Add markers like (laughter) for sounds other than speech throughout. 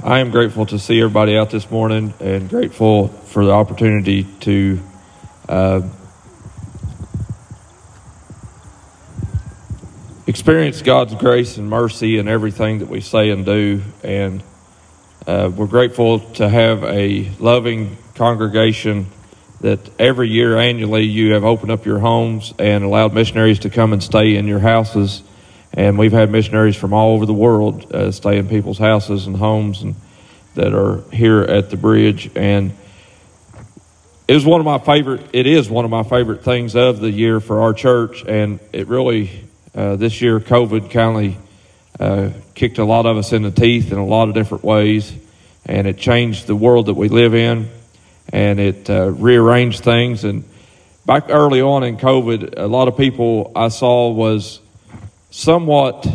I am grateful to see everybody out this morning and grateful for the opportunity to uh, experience God's grace and mercy in everything that we say and do. And uh, we're grateful to have a loving congregation that every year, annually, you have opened up your homes and allowed missionaries to come and stay in your houses. And we've had missionaries from all over the world uh, stay in people's houses and homes and that are here at the bridge. And it was one of my favorite, it is one of my favorite things of the year for our church. And it really, uh, this year, COVID kind of uh, kicked a lot of us in the teeth in a lot of different ways. And it changed the world that we live in. And it uh, rearranged things. And back early on in COVID, a lot of people I saw was somewhat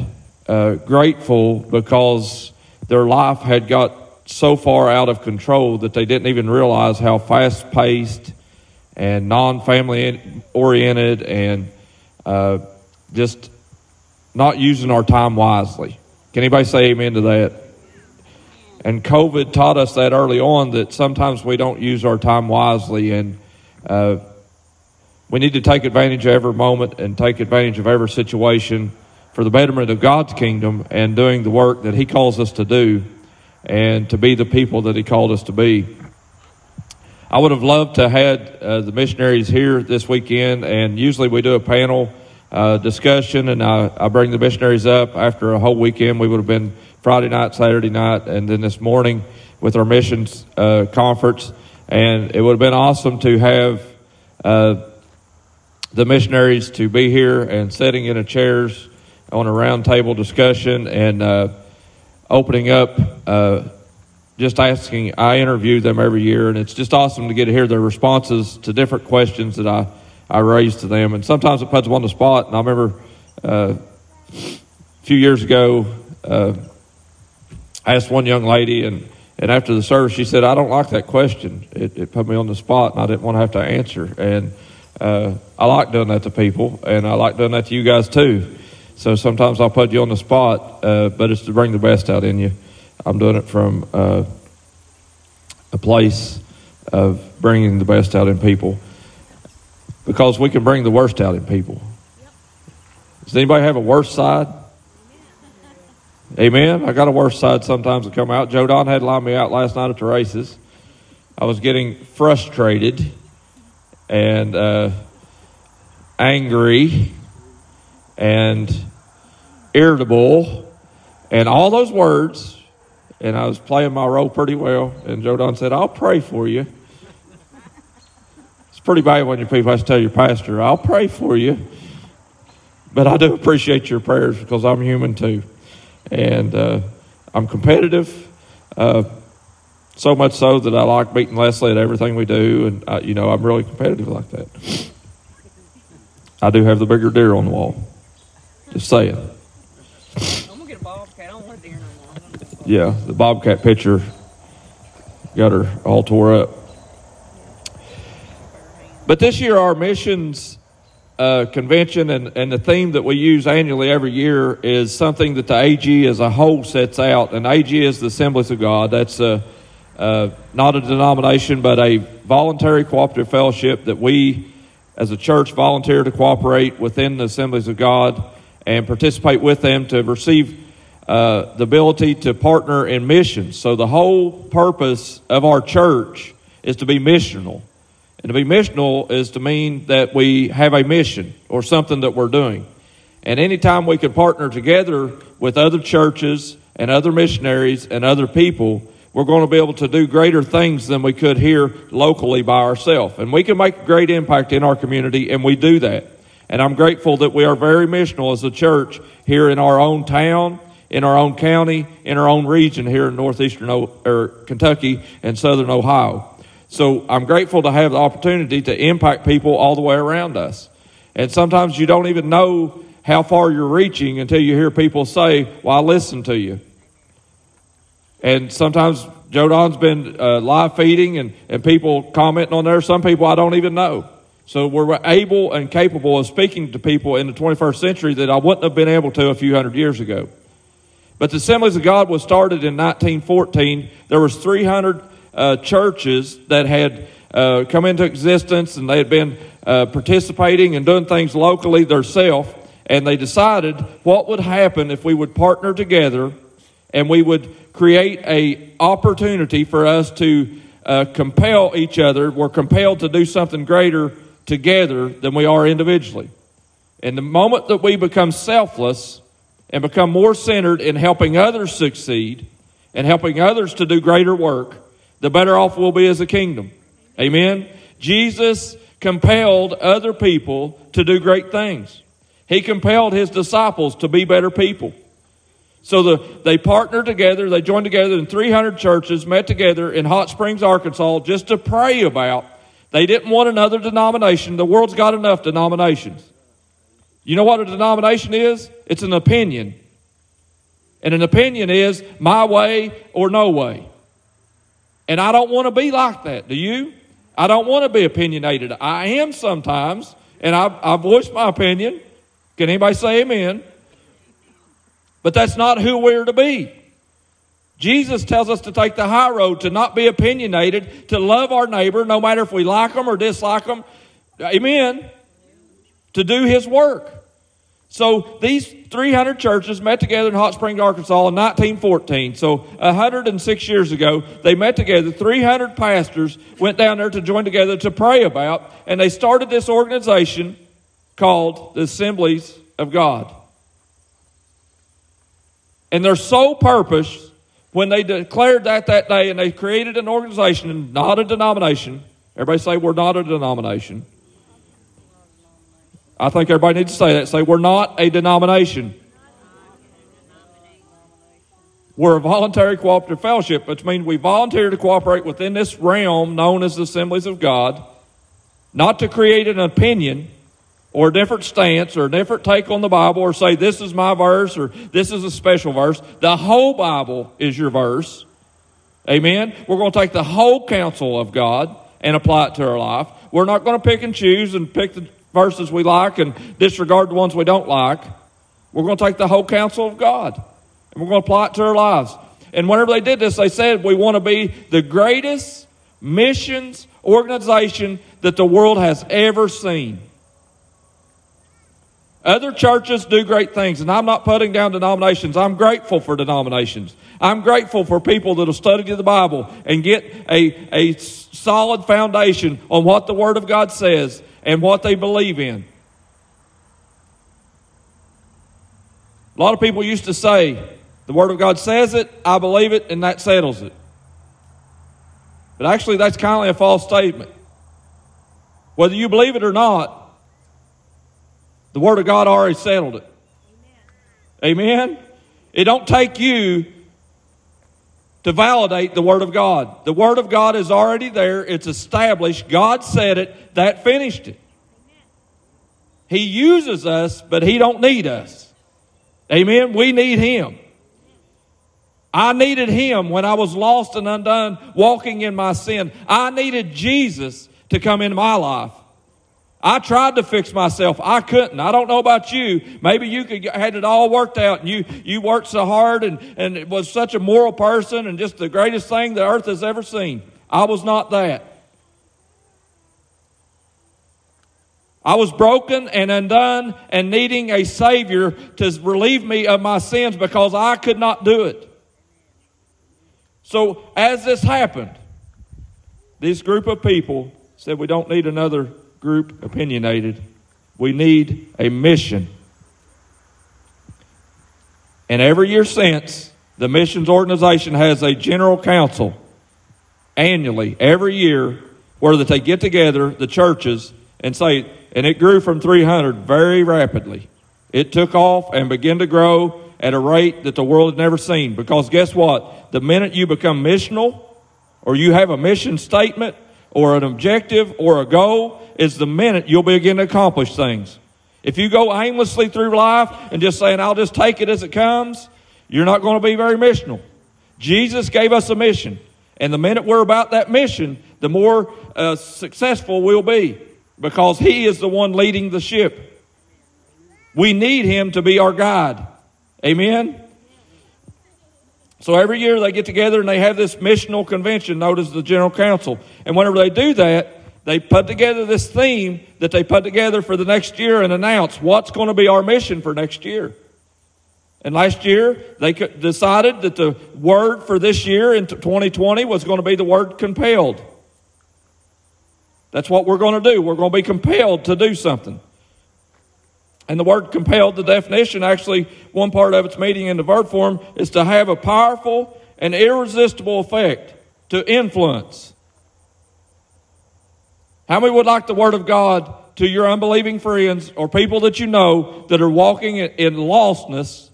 uh, grateful because their life had got so far out of control that they didn't even realize how fast paced and non family oriented and uh, just not using our time wisely. Can anybody say amen to that? And COVID taught us that early on that sometimes we don't use our time wisely and uh, we need to take advantage of every moment and take advantage of every situation for the betterment of God's kingdom and doing the work that He calls us to do and to be the people that He called us to be. I would have loved to have had uh, the missionaries here this weekend, and usually we do a panel uh, discussion, and I, I bring the missionaries up after a whole weekend. We would have been Friday night, Saturday night, and then this morning with our missions uh, conference, and it would have been awesome to have uh, the missionaries to be here and sitting in the chairs on a roundtable discussion and uh, opening up, uh, just asking. I interview them every year, and it's just awesome to get to hear their responses to different questions that I, I raise to them. And sometimes it puts them on the spot. And I remember uh, a few years ago, uh, I asked one young lady, and, and after the service, she said, I don't like that question. It, it put me on the spot, and I didn't want to have to answer. And uh, I like doing that to people, and I like doing that to you guys too. So sometimes I'll put you on the spot, uh, but it's to bring the best out in you. I'm doing it from uh, a place of bringing the best out in people because we can bring the worst out in people. Does anybody have a worst side? Amen. I got a worst side sometimes to come out. Joe Don had lined me out last night at the races. I was getting frustrated and uh, angry and irritable and all those words. And I was playing my role pretty well. And Joe Don said, I'll pray for you. It's pretty bad when your people have to tell your pastor, I'll pray for you. But I do appreciate your prayers because I'm human too. And uh, I'm competitive. Uh, so much so that I like beating Leslie at everything we do. And, uh, you know, I'm really competitive like that. I do have the bigger deer on the wall. Just saying. I'm gonna get a bobcat. I don't want a deer no more. Yeah, the bobcat picture got her all tore up. But this year, our missions uh, convention and, and the theme that we use annually every year is something that the AG as a whole sets out. And AG is the Assemblies of God. That's a, uh, not a denomination, but a voluntary cooperative fellowship that we as a church volunteer to cooperate within the Assemblies of God and participate with them to receive uh, the ability to partner in missions. So, the whole purpose of our church is to be missional. And to be missional is to mean that we have a mission or something that we're doing. And anytime we can partner together with other churches and other missionaries and other people, we're going to be able to do greater things than we could here locally by ourselves. And we can make a great impact in our community, and we do that. And I'm grateful that we are very missional as a church here in our own town, in our own county, in our own region here in northeastern or Kentucky and southern Ohio. So I'm grateful to have the opportunity to impact people all the way around us. And sometimes you don't even know how far you're reaching until you hear people say, Well, I listen to you. And sometimes Joe Don's been uh, live feeding and, and people commenting on there. Some people I don't even know. So we're able and capable of speaking to people in the 21st century that I wouldn't have been able to a few hundred years ago. But the Assemblies of God was started in 1914. There was 300 uh, churches that had uh, come into existence, and they had been uh, participating and doing things locally themselves. And they decided what would happen if we would partner together and we would create a opportunity for us to uh, compel each other. We're compelled to do something greater together than we are individually. And the moment that we become selfless and become more centered in helping others succeed and helping others to do greater work, the better off we'll be as a kingdom. Amen. Jesus compelled other people to do great things. He compelled his disciples to be better people. So the, they partnered together, they joined together in 300 churches, met together in Hot Springs, Arkansas, just to pray about. They didn't want another denomination. The world's got enough denominations. You know what a denomination is? It's an opinion. And an opinion is my way or no way. And I don't want to be like that, do you? I don't want to be opinionated. I am sometimes, and I, I voice my opinion. Can anybody say amen? But that's not who we're to be. Jesus tells us to take the high road, to not be opinionated, to love our neighbor, no matter if we like them or dislike them. Amen to do his work. So these 300 churches met together in Hot Springs, Arkansas in 1914. So 106 years ago, they met together. 300 pastors went down there to join together to pray about, and they started this organization called the Assemblies of God. And their sole purpose, when they declared that that day and they created an organization and not a denomination, everybody say we're not a denomination. I think everybody needs to say that. Say, we're not a denomination. We're a voluntary cooperative fellowship, which means we volunteer to cooperate within this realm known as the assemblies of God, not to create an opinion or a different stance or a different take on the Bible or say this is my verse or this is a special verse. The whole Bible is your verse. Amen. We're going to take the whole counsel of God and apply it to our life. We're not going to pick and choose and pick the verses we like and disregard the ones we don't like. We're going to take the whole counsel of God and we're going to apply it to our lives. And whenever they did this, they said we want to be the greatest missions organization that the world has ever seen. Other churches do great things, and I'm not putting down denominations. I'm grateful for denominations. I'm grateful for people that'll study the Bible and get a, a solid foundation on what the Word of God says and what they believe in. A lot of people used to say, the Word of God says it, I believe it, and that settles it. But actually, that's kind of a false statement. Whether you believe it or not, the Word of God already settled it. Amen? Amen? It don't take you to validate the Word of God. The Word of God is already there. It's established. God said it. That finished it. He uses us, but He don't need us. Amen? We need Him. I needed Him when I was lost and undone, walking in my sin. I needed Jesus to come into my life. I tried to fix myself. I couldn't. I don't know about you. Maybe you could had it all worked out and you, you worked so hard and, and was such a moral person and just the greatest thing the earth has ever seen. I was not that. I was broken and undone and needing a Savior to relieve me of my sins because I could not do it. So, as this happened, this group of people said, We don't need another group opinionated. We need a mission. And every year since, the missions organization has a general council annually, every year, where that they get together, the churches, and say, and it grew from 300 very rapidly. It took off and began to grow at a rate that the world had never seen. Because guess what? The minute you become missional, or you have a mission statement, or an objective, or a goal, is the minute you'll begin to accomplish things. If you go aimlessly through life and just saying, I'll just take it as it comes, you're not going to be very missional. Jesus gave us a mission. And the minute we're about that mission, the more uh, successful we'll be because He is the one leading the ship. We need Him to be our guide. Amen? So every year they get together and they have this missional convention known as the General Council. And whenever they do that, they put together this theme that they put together for the next year and announce what's going to be our mission for next year. And last year, they decided that the word for this year in 2020 was going to be the word compelled. That's what we're going to do. We're going to be compelled to do something. And the word compelled, the definition, actually, one part of its meaning in the verb form is to have a powerful and irresistible effect, to influence. How many would like the Word of God to your unbelieving friends or people that you know that are walking in lostness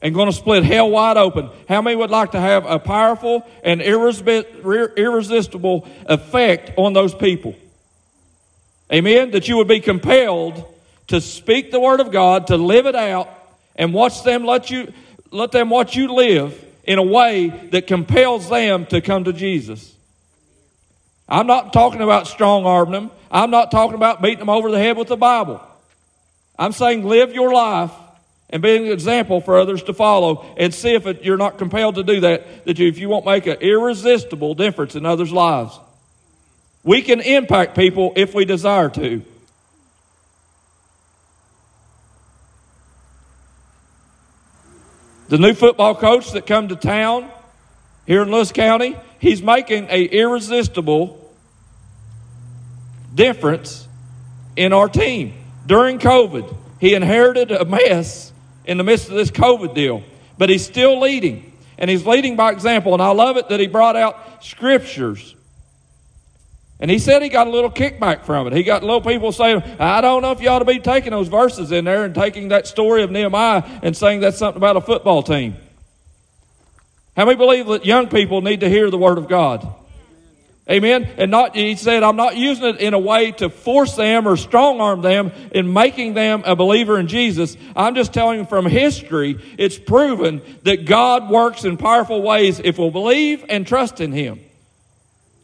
and going to split hell wide open? How many would like to have a powerful and irresistible effect on those people? Amen? That you would be compelled to speak the word of God, to live it out, and watch them let you let them watch you live in a way that compels them to come to Jesus. I'm not talking about strong arming them. I'm not talking about beating them over the head with the Bible. I'm saying live your life and be an example for others to follow and see if it, you're not compelled to do that, that you, if you won't make an irresistible difference in others' lives. We can impact people if we desire to. The new football coach that come to town here in Lewis County, he's making a irresistible difference in our team. During COVID, he inherited a mess in the midst of this COVID deal, but he's still leading. And he's leading by example. And I love it that he brought out scriptures and he said he got a little kickback from it. He got little people saying, I don't know if you ought to be taking those verses in there and taking that story of Nehemiah and saying that's something about a football team. How many believe that young people need to hear the Word of God? Amen. And not, he said, I'm not using it in a way to force them or strong arm them in making them a believer in Jesus. I'm just telling them from history, it's proven that God works in powerful ways if we'll believe and trust in Him.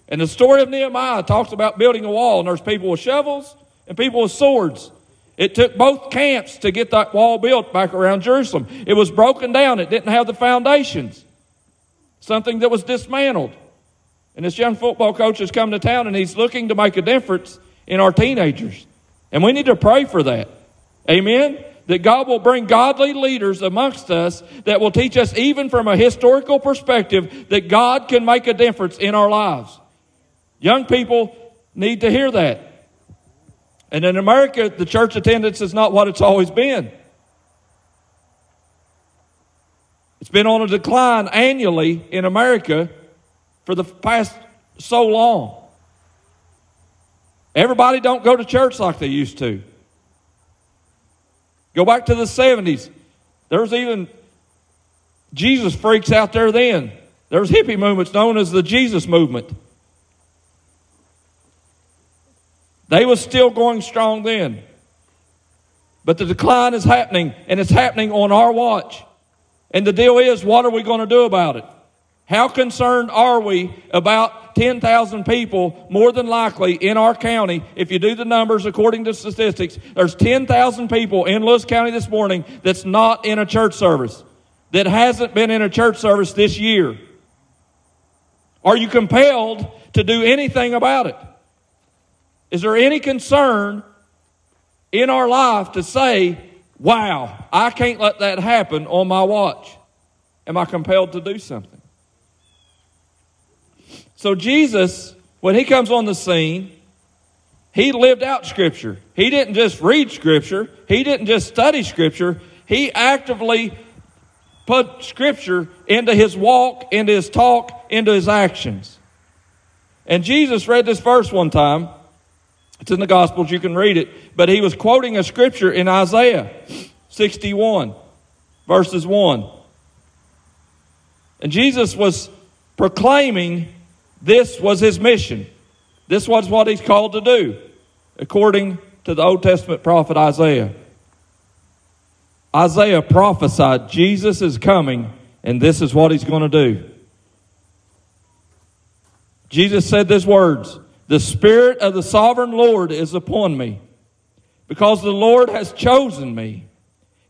And the story of Nehemiah talks about building a wall, and there's people with shovels and people with swords. It took both camps to get that wall built back around Jerusalem. It was broken down, it didn't have the foundations, something that was dismantled. And this young football coach has come to town and he's looking to make a difference in our teenagers. And we need to pray for that. Amen? That God will bring godly leaders amongst us that will teach us, even from a historical perspective, that God can make a difference in our lives. Young people need to hear that. And in America, the church attendance is not what it's always been. It's been on a decline annually in America for the past so long. Everybody don't go to church like they used to. Go back to the 70s. There was even Jesus freaks out there then. There was hippie movements known as the Jesus movement. They was still going strong then. But the decline is happening, and it's happening on our watch. And the deal is, what are we going to do about it? How concerned are we about 10,000 people, more than likely, in our county? If you do the numbers according to statistics, there's 10,000 people in Lewis County this morning that's not in a church service, that hasn't been in a church service this year. Are you compelled to do anything about it? Is there any concern in our life to say, wow, I can't let that happen on my watch? Am I compelled to do something? So, Jesus, when he comes on the scene, he lived out Scripture. He didn't just read Scripture, he didn't just study Scripture, he actively put Scripture into his walk, into his talk, into his actions. And Jesus read this verse one time. It's in the Gospels, you can read it. But he was quoting a scripture in Isaiah 61, verses 1. And Jesus was proclaiming this was his mission. This was what he's called to do, according to the Old Testament prophet Isaiah. Isaiah prophesied Jesus is coming, and this is what he's going to do. Jesus said these words the Spirit of the sovereign Lord is upon me, because the Lord has chosen me.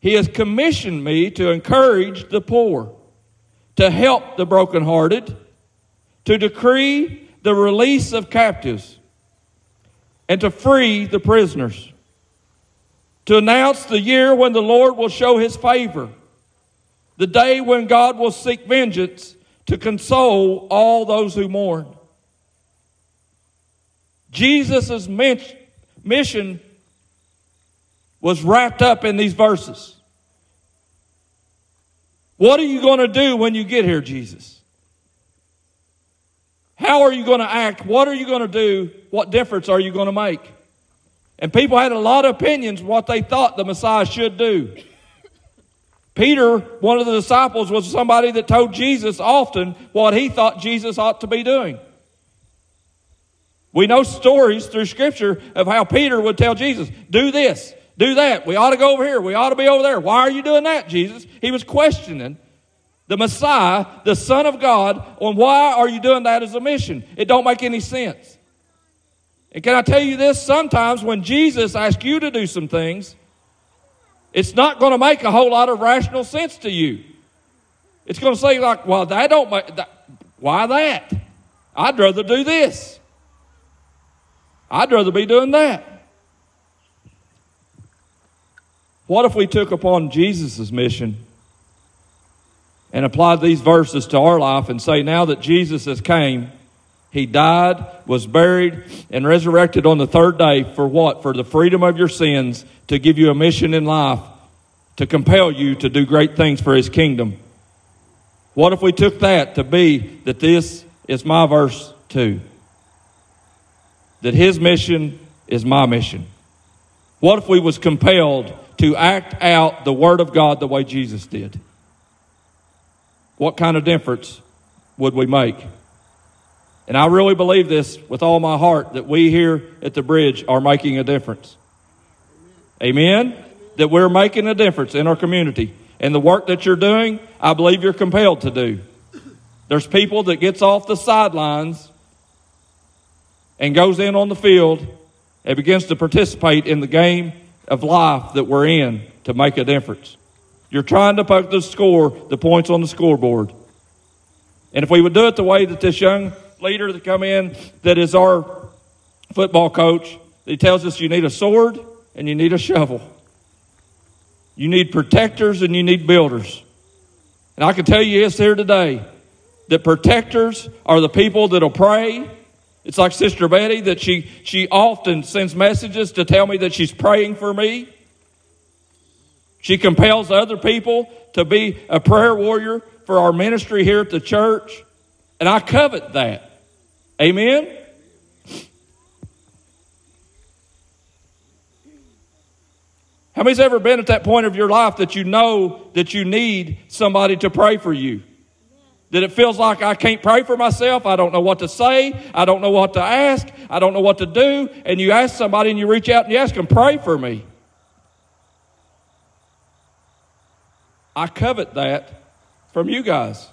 He has commissioned me to encourage the poor, to help the brokenhearted, to decree the release of captives, and to free the prisoners, to announce the year when the Lord will show his favor, the day when God will seek vengeance to console all those who mourn. Jesus' mission was wrapped up in these verses. What are you going to do when you get here, Jesus? How are you going to act? What are you going to do? What difference are you going to make? And people had a lot of opinions what they thought the Messiah should do. Peter, one of the disciples, was somebody that told Jesus often what he thought Jesus ought to be doing. We know stories through Scripture of how Peter would tell Jesus, do this, do that. We ought to go over here. We ought to be over there. Why are you doing that, Jesus? He was questioning the Messiah, the Son of God, on why are you doing that as a mission? It don't make any sense. And can I tell you this? Sometimes when Jesus asks you to do some things, it's not going to make a whole lot of rational sense to you. It's going to say like, well, that don't make, that, why that? I'd rather do this. I'd rather be doing that. What if we took upon Jesus' mission and applied these verses to our life and say, now that Jesus has came, he died, was buried, and resurrected on the third day for what? For the freedom of your sins, to give you a mission in life, to compel you to do great things for his kingdom. What if we took that to be that this is my verse too? That his mission is my mission. What if we was compelled to act out the Word of God the way Jesus did? What kind of difference would we make? And I really believe this with all my heart that we here at the bridge are making a difference. Amen? That we're making a difference in our community. And the work that you're doing, I believe you're compelled to do. There's people that gets off the sidelines and goes in on the field and begins to participate in the game of life that we're in to make a difference. You're trying to put the score, the points on the scoreboard. And if we would do it the way that this young leader that come in, that is our football coach, he tells us you need a sword and you need a shovel. You need protectors and you need builders. And I can tell you this here today that protectors are the people that'll pray it's like Sister Betty that she, she often sends messages to tell me that she's praying for me. She compels other people to be a prayer warrior for our ministry here at the church. And I covet that. Amen? How many's ever been at that point of your life that you know that you need somebody to pray for you? That it feels like I can't pray for myself. I don't know what to say. I don't know what to ask. I don't know what to do. And you ask somebody and you reach out and you ask them, pray for me. I covet that from you guys.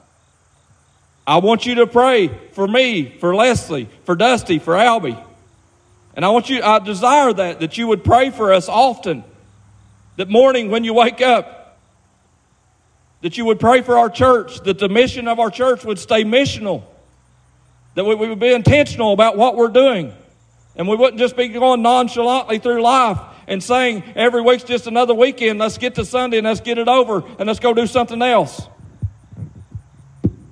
I want you to pray for me, for Leslie, for Dusty, for Albie. And I want you, I desire that, that you would pray for us often. That morning when you wake up, that you would pray for our church, that the mission of our church would stay missional, that we, would be intentional about what we're doing, and we wouldn't just be going nonchalantly through life and saying every week's just another weekend, let's get to Sunday and let's get it over and let's go do something else.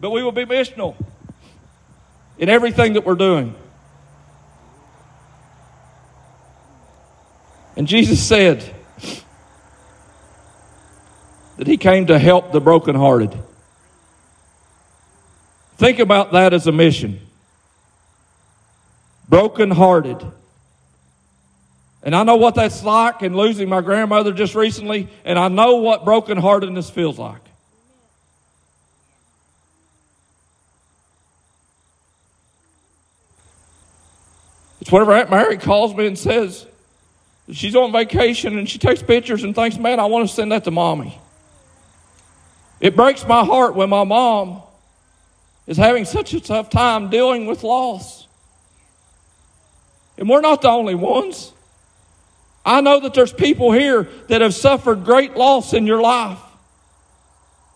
But we will be missional in everything that we're doing. And Jesus said, that he came to help the brokenhearted. Think about that as a mission. Brokenhearted. And I know what that's like and losing my grandmother just recently, and I know what brokenheartedness feels like. It's whenever Aunt Mary calls me and says she's on vacation and she takes pictures and thinks, man, I want to send that to mommy. It breaks my heart when my mom is having such a tough time dealing with loss. And we're not the only ones. I know that there's people here that have suffered great loss in your life,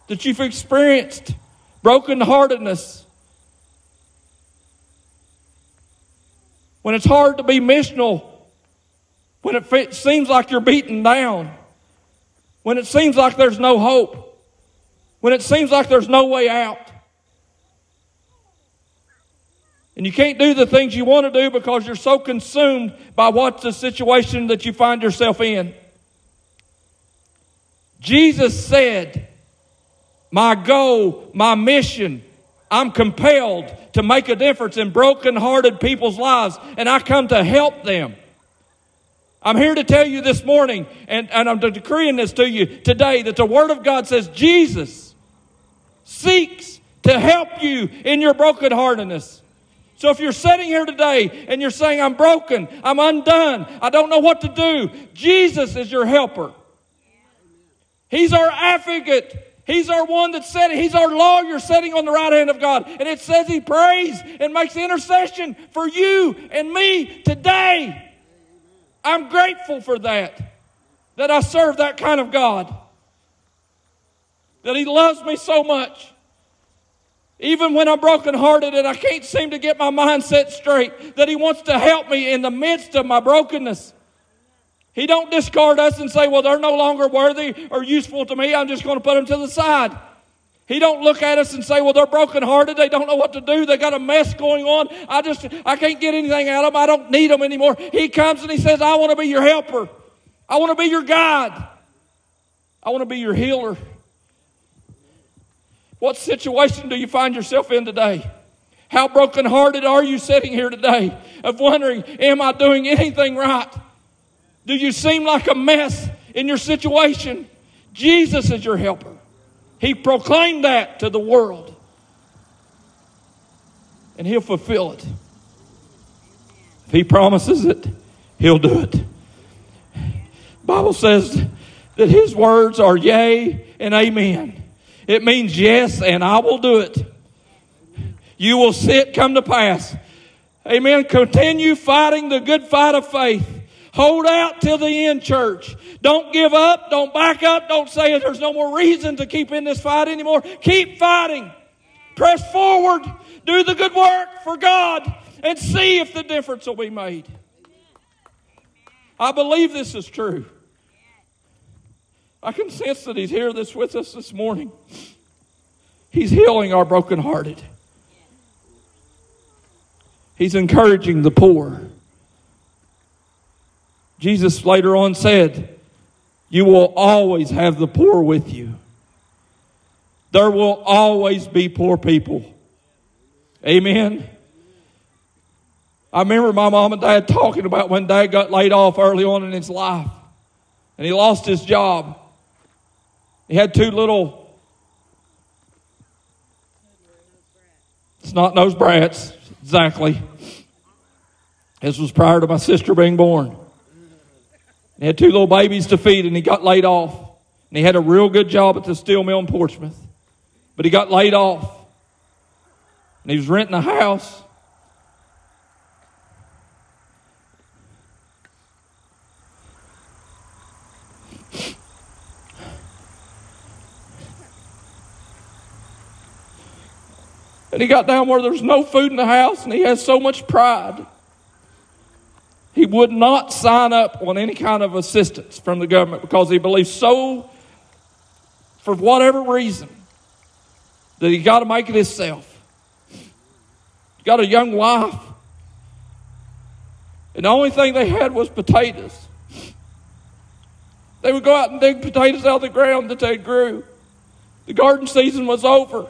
that you've experienced brokenheartedness, when it's hard to be missional, when it seems like you're beaten down, when it seems like there's no hope, when it seems like there's no way out. And you can't do the things you want to do because you're so consumed by what's the situation that you find yourself in. Jesus said, My goal, my mission, I'm compelled to make a difference in broken-hearted people's lives, and I come to help them. I'm here to tell you this morning, and, and I'm decreeing this to you today, that the Word of God says Jesus seeks to help you in your brokenheartedness. So if you're sitting here today and you're saying, I'm broken, I'm undone, I don't know what to do, Jesus is your helper. He's our advocate. He's our one that said He's our lawyer sitting on the right hand of God. And it says He prays and makes intercession for you and me today. I'm grateful for that, that I serve that kind of God, that He loves me so much. Even when I'm brokenhearted and I can't seem to get my mindset straight, that He wants to help me in the midst of my brokenness. He don't discard us and say, well, they're no longer worthy or useful to me. I'm just going to put them to the side. He don't look at us and say, well, they're brokenhearted. They don't know what to do. They got a mess going on. I just, I can't get anything out of them. I don't need them anymore. He comes and he says, I want to be your helper. I want to be your guide. I want to be your healer. What situation do you find yourself in today? How brokenhearted are you sitting here today of wondering, am I doing anything right? Do you seem like a mess in your situation? Jesus is your helper. He proclaimed that to the world. And he'll fulfill it. If he promises it, he'll do it. Bible says that his words are yea and amen. It means yes, and I will do it. You will see it come to pass. Amen. Continue fighting the good fight of faith. Hold out till the end, church. Don't give up. Don't back up. Don't say there's no more reason to keep in this fight anymore. Keep fighting. Press forward. Do the good work for God and see if the difference will be made. I believe this is true. I can sense that He's here this with us this morning. He's healing our brokenhearted. He's encouraging the poor. Jesus later on said, You will always have the poor with you. There will always be poor people. Amen. I remember my mom and dad talking about when dad got laid off early on in his life and he lost his job. He had two little snot nosed brats, exactly. This was prior to my sister being born. He had two little babies to feed and he got laid off. And he had a real good job at the steel mill in Portsmouth. But he got laid off. And he was renting a house. And he got down where there's no food in the house and he has so much pride he would not sign up on any kind of assistance from the government because he believes so, for whatever reason, that he got to make it himself. He got a young wife, and the only thing they had was potatoes. They would go out and dig potatoes out of the ground that they grew. The garden season was over,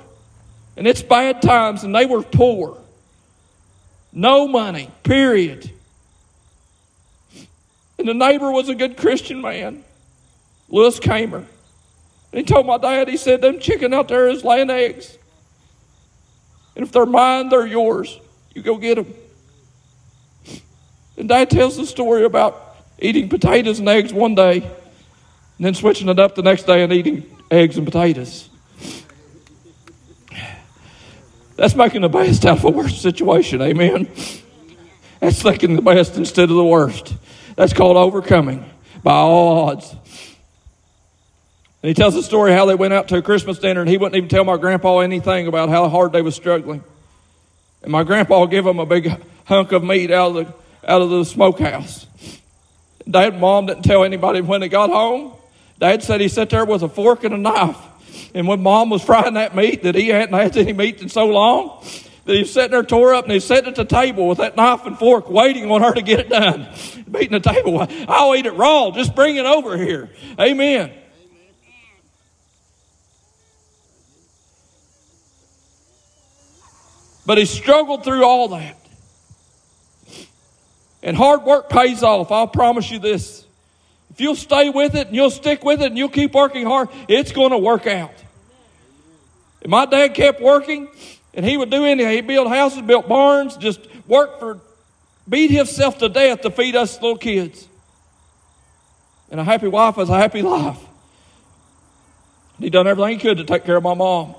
and it's bad times, and they were poor. No money, period. And the neighbor was a good Christian man, Lewis Kamer. And he told my dad, he said, them chicken out there is laying eggs. And if they're mine, they're yours. You go get them. And dad tells the story about eating potatoes and eggs one day and then switching it up the next day and eating eggs and potatoes. That's making the best out of a worse situation, amen? That's thinking the best instead of the worst. That's called overcoming by all odds. And he tells the story how they went out to a Christmas dinner and he wouldn't even tell my grandpa anything about how hard they was struggling. And my grandpa gave him a big hunk of meat out of the, out of the smokehouse. Dad and mom didn't tell anybody when they got home. Dad said he sat there with a fork and a knife. And when mom was frying that meat, that he hadn't had any meat in so long, that he was sitting there tore up and he's sitting at the table with that knife and fork waiting on her to get it done. (laughs) Beating the table. I'll eat it raw. Just bring it over here. Amen. But he struggled through all that. And hard work pays off. I'll promise you this. If you'll stay with it and you'll stick with it and you'll keep working hard, it's going to work out. And my dad kept working and he would do anything. He built houses, built barns, just worked for, beat himself to death to feed us little kids. And a happy wife is a happy life. He done everything he could to take care of my mom.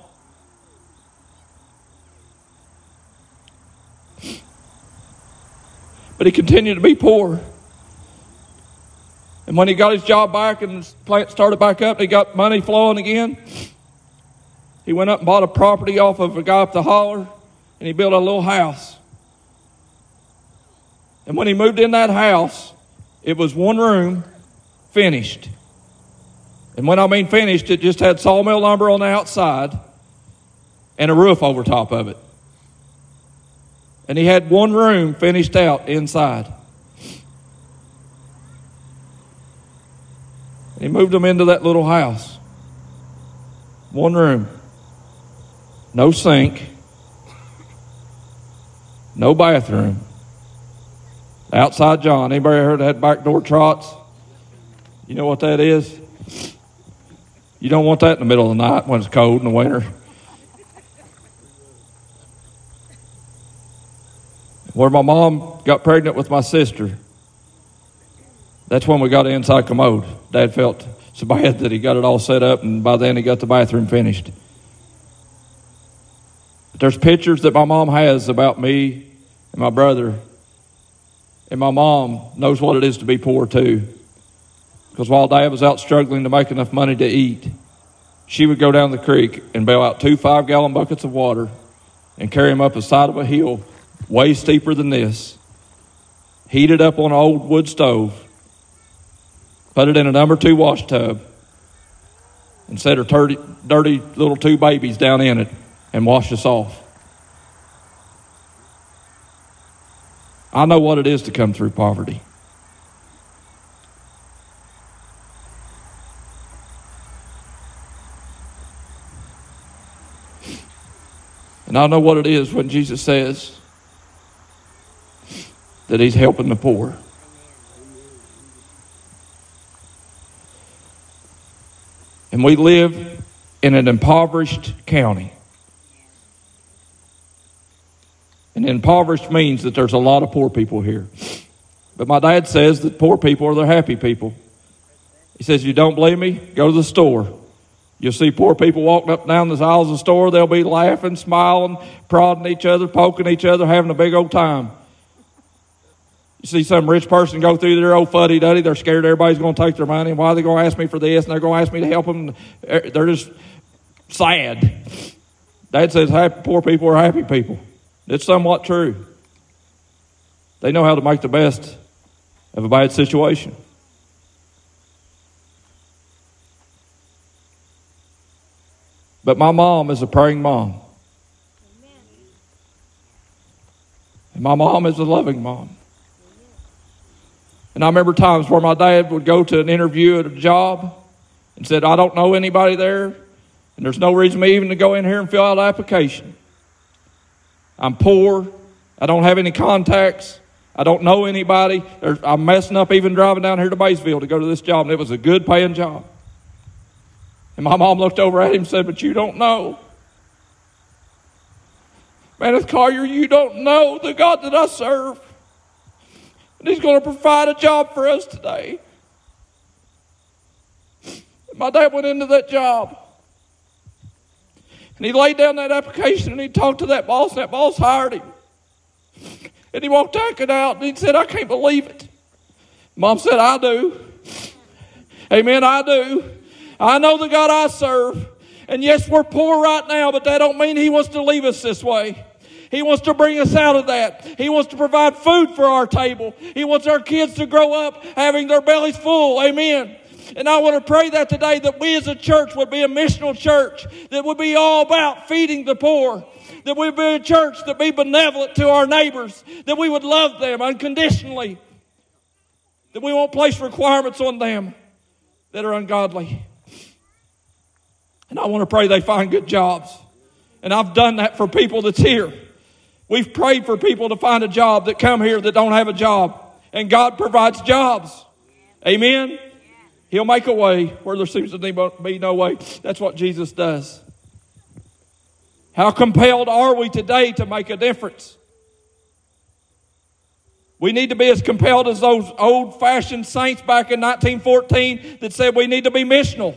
But he continued to be poor. And when he got his job back and his plant started back up, he got money flowing again. He went up and bought a property off of a guy up the holler, and he built a little house. And when he moved in that house, it was one room finished. And when I mean finished, it just had sawmill lumber on the outside and a roof over top of it and he had one room finished out inside. He moved them into that little house. One room. No sink. No bathroom. Outside John. Anybody heard that back door trots? You know what that is? You don't want that in the middle of the night when it's cold in the winter. where my mom got pregnant with my sister. That's when we got inside commode. Dad felt so bad that he got it all set up, and by then he got the bathroom finished. But there's pictures that my mom has about me and my brother, and my mom knows what it is to be poor too. Because while Dad was out struggling to make enough money to eat, she would go down the creek and bail out two five gallon buckets of water and carry them up the side of a hill way steeper than this, heat it up on an old wood stove, put it in a number two wash tub, and set her dirty, dirty little two babies down in it and wash us off. I know what it is to come through poverty. And I know what it is when Jesus says, that he's helping the poor. And we live in an impoverished county. And impoverished means that there's a lot of poor people here. But my dad says that poor people are the happy people. He says, You don't believe me? Go to the store. You'll see poor people walking up and down the aisles of the store. They'll be laughing, smiling, prodding each other, poking each other, having a big old time. You see some rich person go through their old fuddy duddy, they're scared everybody's going to take their money. Why are they going to ask me for this? And they're going to ask me to help them. They're just sad. Dad says happy, poor people are happy people. It's somewhat true. They know how to make the best of a bad situation. But my mom is a praying mom. And my mom is a loving mom. And I remember times where my dad would go to an interview at a job and said, I don't know anybody there, and there's no reason me even to go in here and fill out an application. I'm poor. I don't have any contacts. I don't know anybody. There's, I'm messing up even driving down here to Maysville to go to this job, and it was a good paying job. And my mom looked over at him and said, But you don't know. Maneth Collier, you don't know the God that I serve. And He's going to provide a job for us today. My dad went into that job. And he laid down that application and he talked to that boss, and that boss hired him. And he walked back it out and he said, I can't believe it. Mom said, I do. Amen, I do. I know the God I serve. And yes, we're poor right now, but that don't mean He wants to leave us this way. He wants to bring us out of that. He wants to provide food for our table. He wants our kids to grow up having their bellies full. Amen. And I want to pray that today that we as a church would be a missional church that would be all about feeding the poor. That we'd be a church that be benevolent to our neighbors. That we would love them unconditionally. That we won't place requirements on them that are ungodly. And I want to pray they find good jobs. And I've done that for people that's here. We've prayed for people to find a job that come here that don't have a job. And God provides jobs. Amen? He'll make a way where there seems to be no way. That's what Jesus does. How compelled are we today to make a difference? We need to be as compelled as those old fashioned saints back in 1914 that said we need to be missional.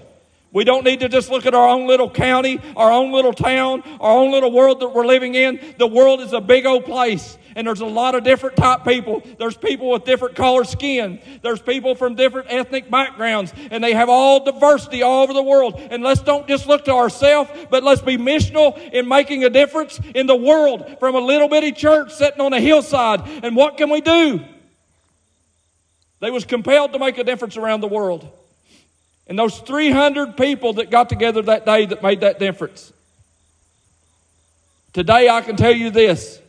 We don't need to just look at our own little county, our own little town, our own little world that we're living in. The world is a big old place. And there's a lot of different type people. There's people with different color skin. There's people from different ethnic backgrounds. And they have all diversity all over the world. And let's don't just look to ourselves, but let's be missional in making a difference in the world from a little bitty church sitting on a hillside. And what can we do? They was compelled to make a difference around the world. And those 300 people that got together that day that made that difference. Today, I can tell you this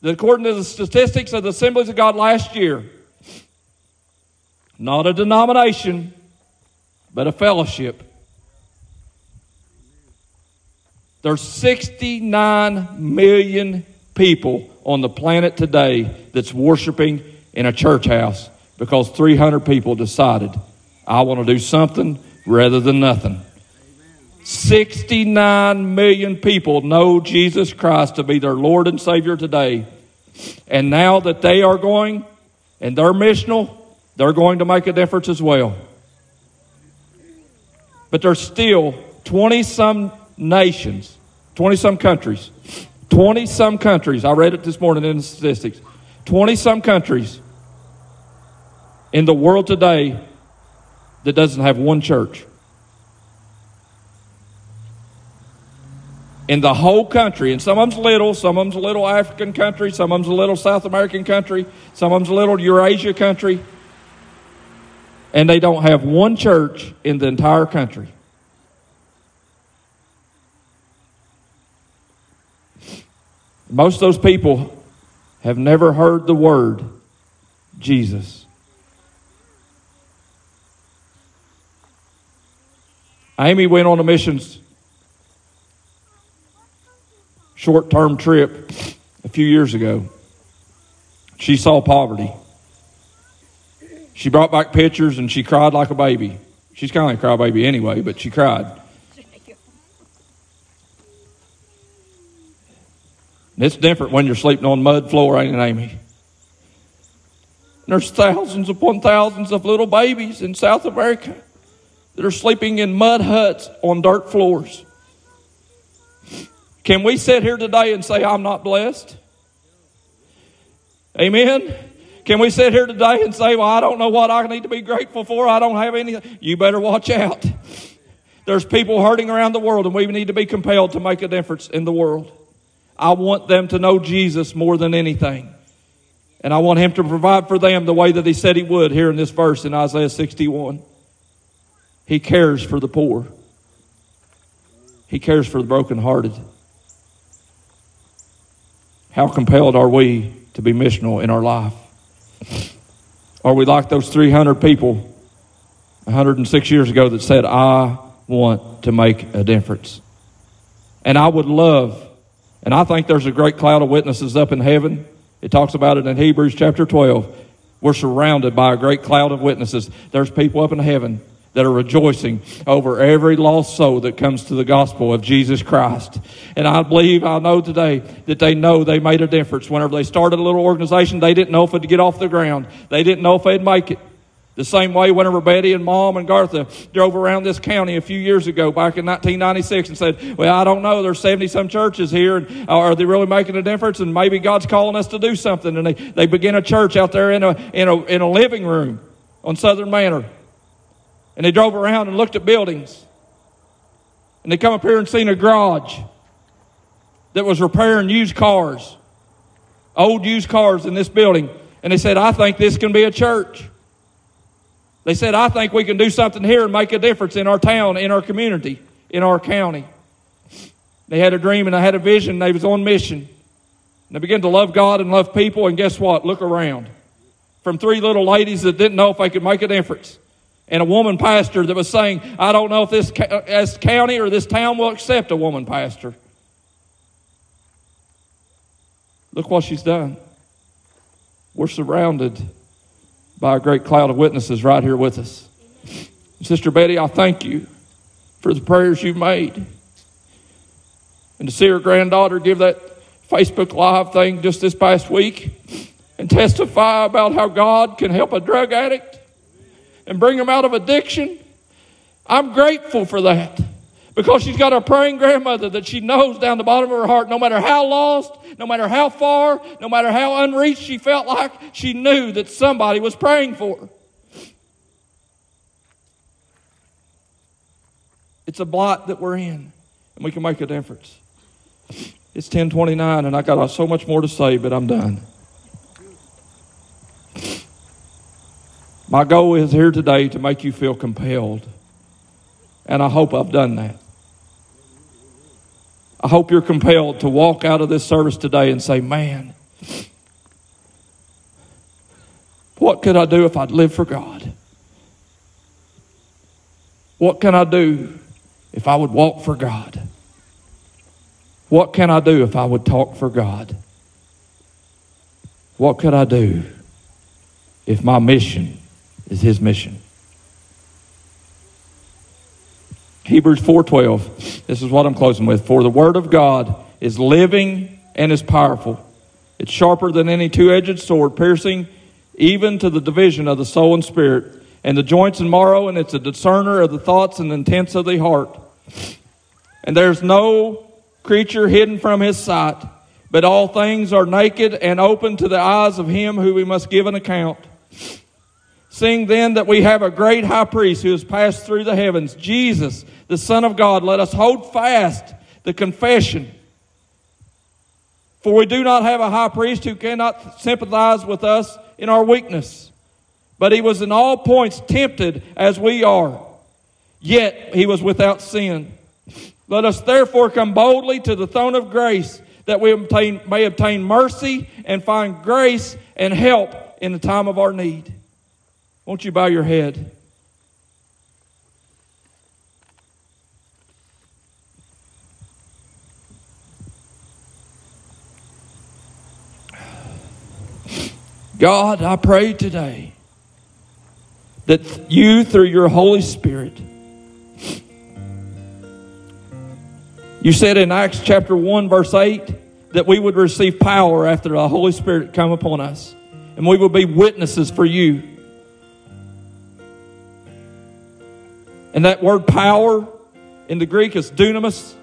that according to the statistics of the Assemblies of God last year, not a denomination, but a fellowship. There's 69 million people on the planet today that's worshiping in a church house because 300 people decided I want to do something rather than nothing. 69 million people know Jesus Christ to be their Lord and Savior today. And now that they are going and they're missional, they're going to make a difference as well. But there's still 20 some nations, 20 some countries, 20 some countries. I read it this morning in the statistics. 20 some countries in the world today that doesn't have one church. In the whole country, and some of them's little, some of them's a little African country, some of them's a little South American country, some of them's a little Eurasia country, and they don't have one church in the entire country. Most of those people have never heard the word Jesus. Amy went on a missions short term trip a few years ago. She saw poverty. She brought back pictures and she cried like a baby. She's kind of like a crybaby anyway, but she cried. it's different when you're sleeping on mud floor, ain't it, Amy? And there's thousands upon thousands of little babies in South America that are sleeping in mud huts on dirt floors. Can we sit here today and say, I'm not blessed? Amen? Can we sit here today and say, Well, I don't know what I need to be grateful for? I don't have any. You better watch out. There's people hurting around the world, and we need to be compelled to make a difference in the world. I want them to know Jesus more than anything. And I want Him to provide for them the way that He said He would here in this verse in Isaiah 61. He cares for the poor. He cares for the brokenhearted. How compelled are we to be missional in our life? Are we like those 300 people 106 years ago that said, I want to make a difference? And I would love, and I think there's a great cloud of witnesses up in heaven. It talks about it in Hebrews chapter 12. We're surrounded by a great cloud of witnesses. There's people up in heaven that are rejoicing over every lost soul that comes to the gospel of Jesus Christ. And I believe, I know today that they know they made a difference. Whenever they started a little organization, they didn't know if it'd get off the ground. They didn't know if they'd make it. The same way whenever Betty and Mom and Gartha drove around this county a few years ago, back in 1996, and said, well, I don't know, there's 70 some churches here, and uh, are they really making a difference? And maybe God's calling us to do something. And they, they begin a church out there in a, in a, in a living room on Southern Manor. And they drove around and looked at buildings. And they come up here and seen a garage that was repairing used cars, old used cars in this building. And they said, I think this can be a church. They said, I think we can do something here and make a difference in our town, in our community, in our county. They had a dream and they had a vision. They was on mission. And they began to love God and love people. And guess what? Look around. From three little ladies that didn't know if they could make a difference. And a woman pastor that was saying, I don't know if this, uh, this county or this town will accept a woman pastor. Look what she's done. We're surrounded by a great cloud of witnesses right here with us. Sister Betty, I thank you for the prayers you've made. And to see her granddaughter give that Facebook Live thing just this past week and testify about how God can help a drug addict and bring him out of addiction. I'm grateful for that because she's got a praying grandmother that she knows down the bottom of her heart, no matter how lost, no matter how far, no matter how unreached she felt like, she knew that somebody was praying for her. It's a blot that we're in, and we can make a difference. It's 1029, and I got so much more to say, but I'm done. My goal is here today to make you feel compelled, and I hope I've done that. I hope you're compelled to walk out of this service today and say, Man, what could I do if I'd live for God? What can I do if I would walk for God? What can I do if I would talk for God? What could I do if my mission is His mission? Hebrews 4:12. This is what I'm closing with. For the word of God is living and is powerful. It's sharper than any two-edged sword, piercing even to the division of the soul and spirit, and the joints and marrow, and it's a discerner of the thoughts and intents of the heart. And there's no creature hidden from his sight, but all things are naked and open to the eyes of him who we must give an account. Seeing then that we have a great high priest who has passed through the heavens, Jesus, the Son of God, let us hold fast the confession. For we do not have a high priest who cannot sympathize with us in our weakness, but he was in all points tempted as we are, yet he was without sin. Let us therefore come boldly to the throne of grace that we obtain, may obtain mercy and find grace and help in the time of our need. Won't you bow your head? God, I pray today that you, through your Holy Spirit, you said in Acts chapter 1, verse 8, that we would receive power after the Holy Spirit come upon us, and we would be witnesses for you. And that word power in the Greek is dunamis.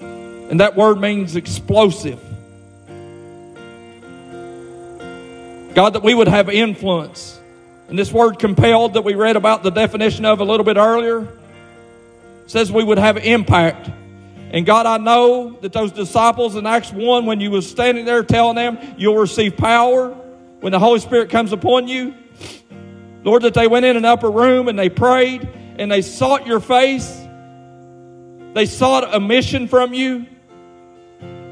And that word means explosive. God, that we would have influence. And this word compelled that we read about the definition of a little bit earlier says we would have impact. And God, I know that those disciples in Acts 1, when you was standing there telling them you'll receive power when the Holy Spirit comes upon you, Lord, that they went in an upper room and they prayed and they sought your face. They sought a mission from you.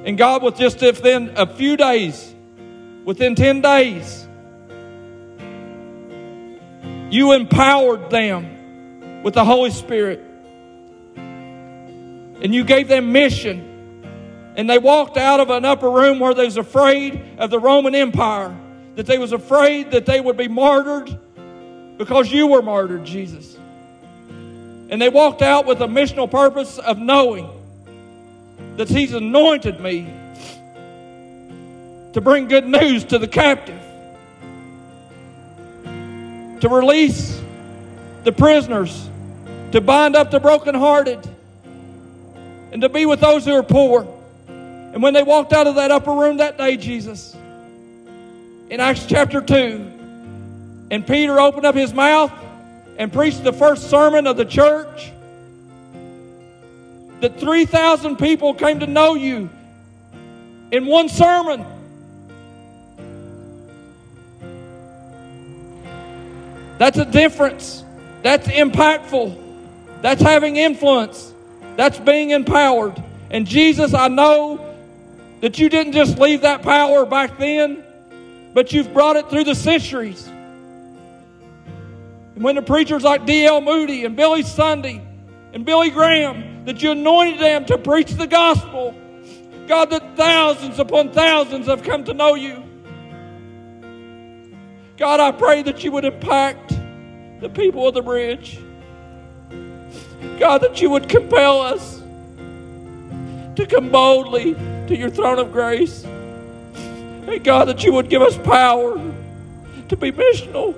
And God, with just within a few days, within 10 days, you empowered them with the Holy Spirit. And you gave them mission. And they walked out of an upper room where they was afraid of the Roman Empire, that they was afraid that they would be martyred because you were martyred, Jesus. And they walked out with a missional purpose of knowing that He's anointed me to bring good news to the captive, to release the prisoners, to bind up the brokenhearted, and to be with those who are poor. And when they walked out of that upper room that day, Jesus, in Acts chapter 2, and Peter opened up his mouth and preached the first sermon of the church, that 3,000 people came to know you in one sermon. That's a difference. That's impactful. That's having influence. That's being empowered. And Jesus, I know that you didn't just leave that power back then, but you've brought it through the centuries. And when the preachers like D.L. Moody and Billy Sunday and Billy Graham, that you anointed them to preach the gospel, God, that thousands upon thousands have come to know you. God, I pray that you would impact the people of the bridge. God, that you would compel us to come boldly to your throne of grace. And God, that you would give us power to be missional.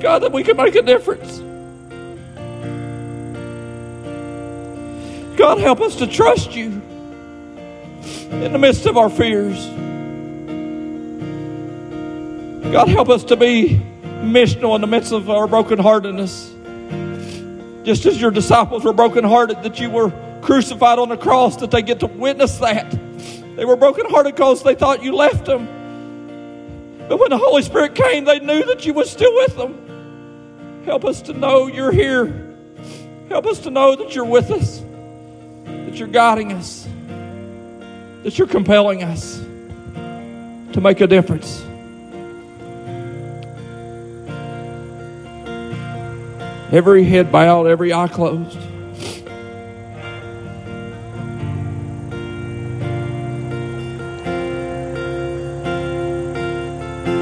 God, that we can make a difference. God, help us to trust you in the midst of our fears. God, help us to be missional in the midst of our brokenheartedness. Just as your disciples were brokenhearted that you were crucified on the cross, that they get to witness that. They were brokenhearted because they thought you left them. But when the Holy Spirit came, they knew that you were still with them. Help us to know you're here. Help us to know that you're with us, that you're guiding us, that you're compelling us to make a difference. Every head bowed, every eye closed.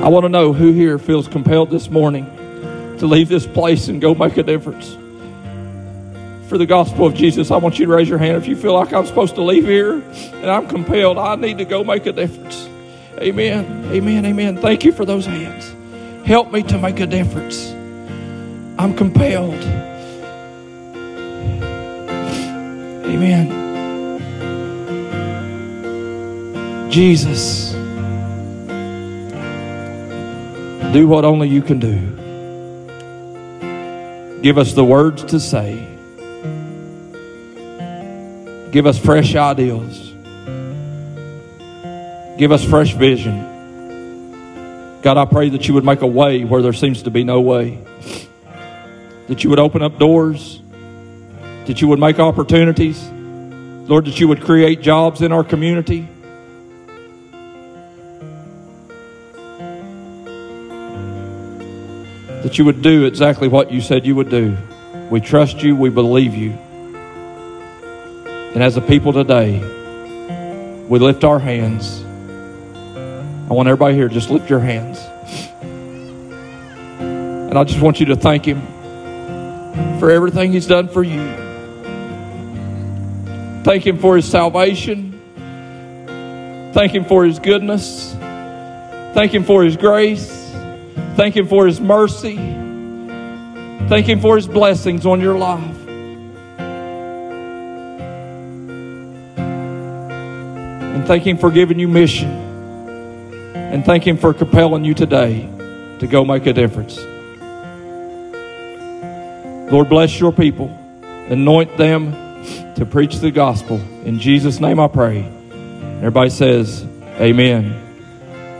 I want to know who here feels compelled this morning to leave this place and go make a difference. For the gospel of Jesus, I want you to raise your hand if you feel like I'm supposed to leave here and I'm compelled. I need to go make a difference. Amen. Amen. Amen. Thank you for those hands. Help me to make a difference. I'm compelled. Amen. Jesus, do what only you can do. Give us the words to say. Give us fresh ideals. Give us fresh vision. God, I pray that you would make a way where there seems to be no way that you would open up doors, that you would make opportunities, Lord, that you would create jobs in our community. That you would do exactly what you said you would do. We trust you, we believe you. And as a people today, we lift our hands. I want everybody here just lift your hands. And I just want you to thank him for everything He's done for you. Thank Him for His salvation. Thank Him for His goodness. Thank Him for His grace. Thank Him for His mercy. Thank Him for His blessings on your life. And thank Him for giving you mission. And thank Him for compelling you today to go make a difference. Lord, bless your people. Anoint them to preach the gospel. In Jesus' name I pray. Everybody says, Amen.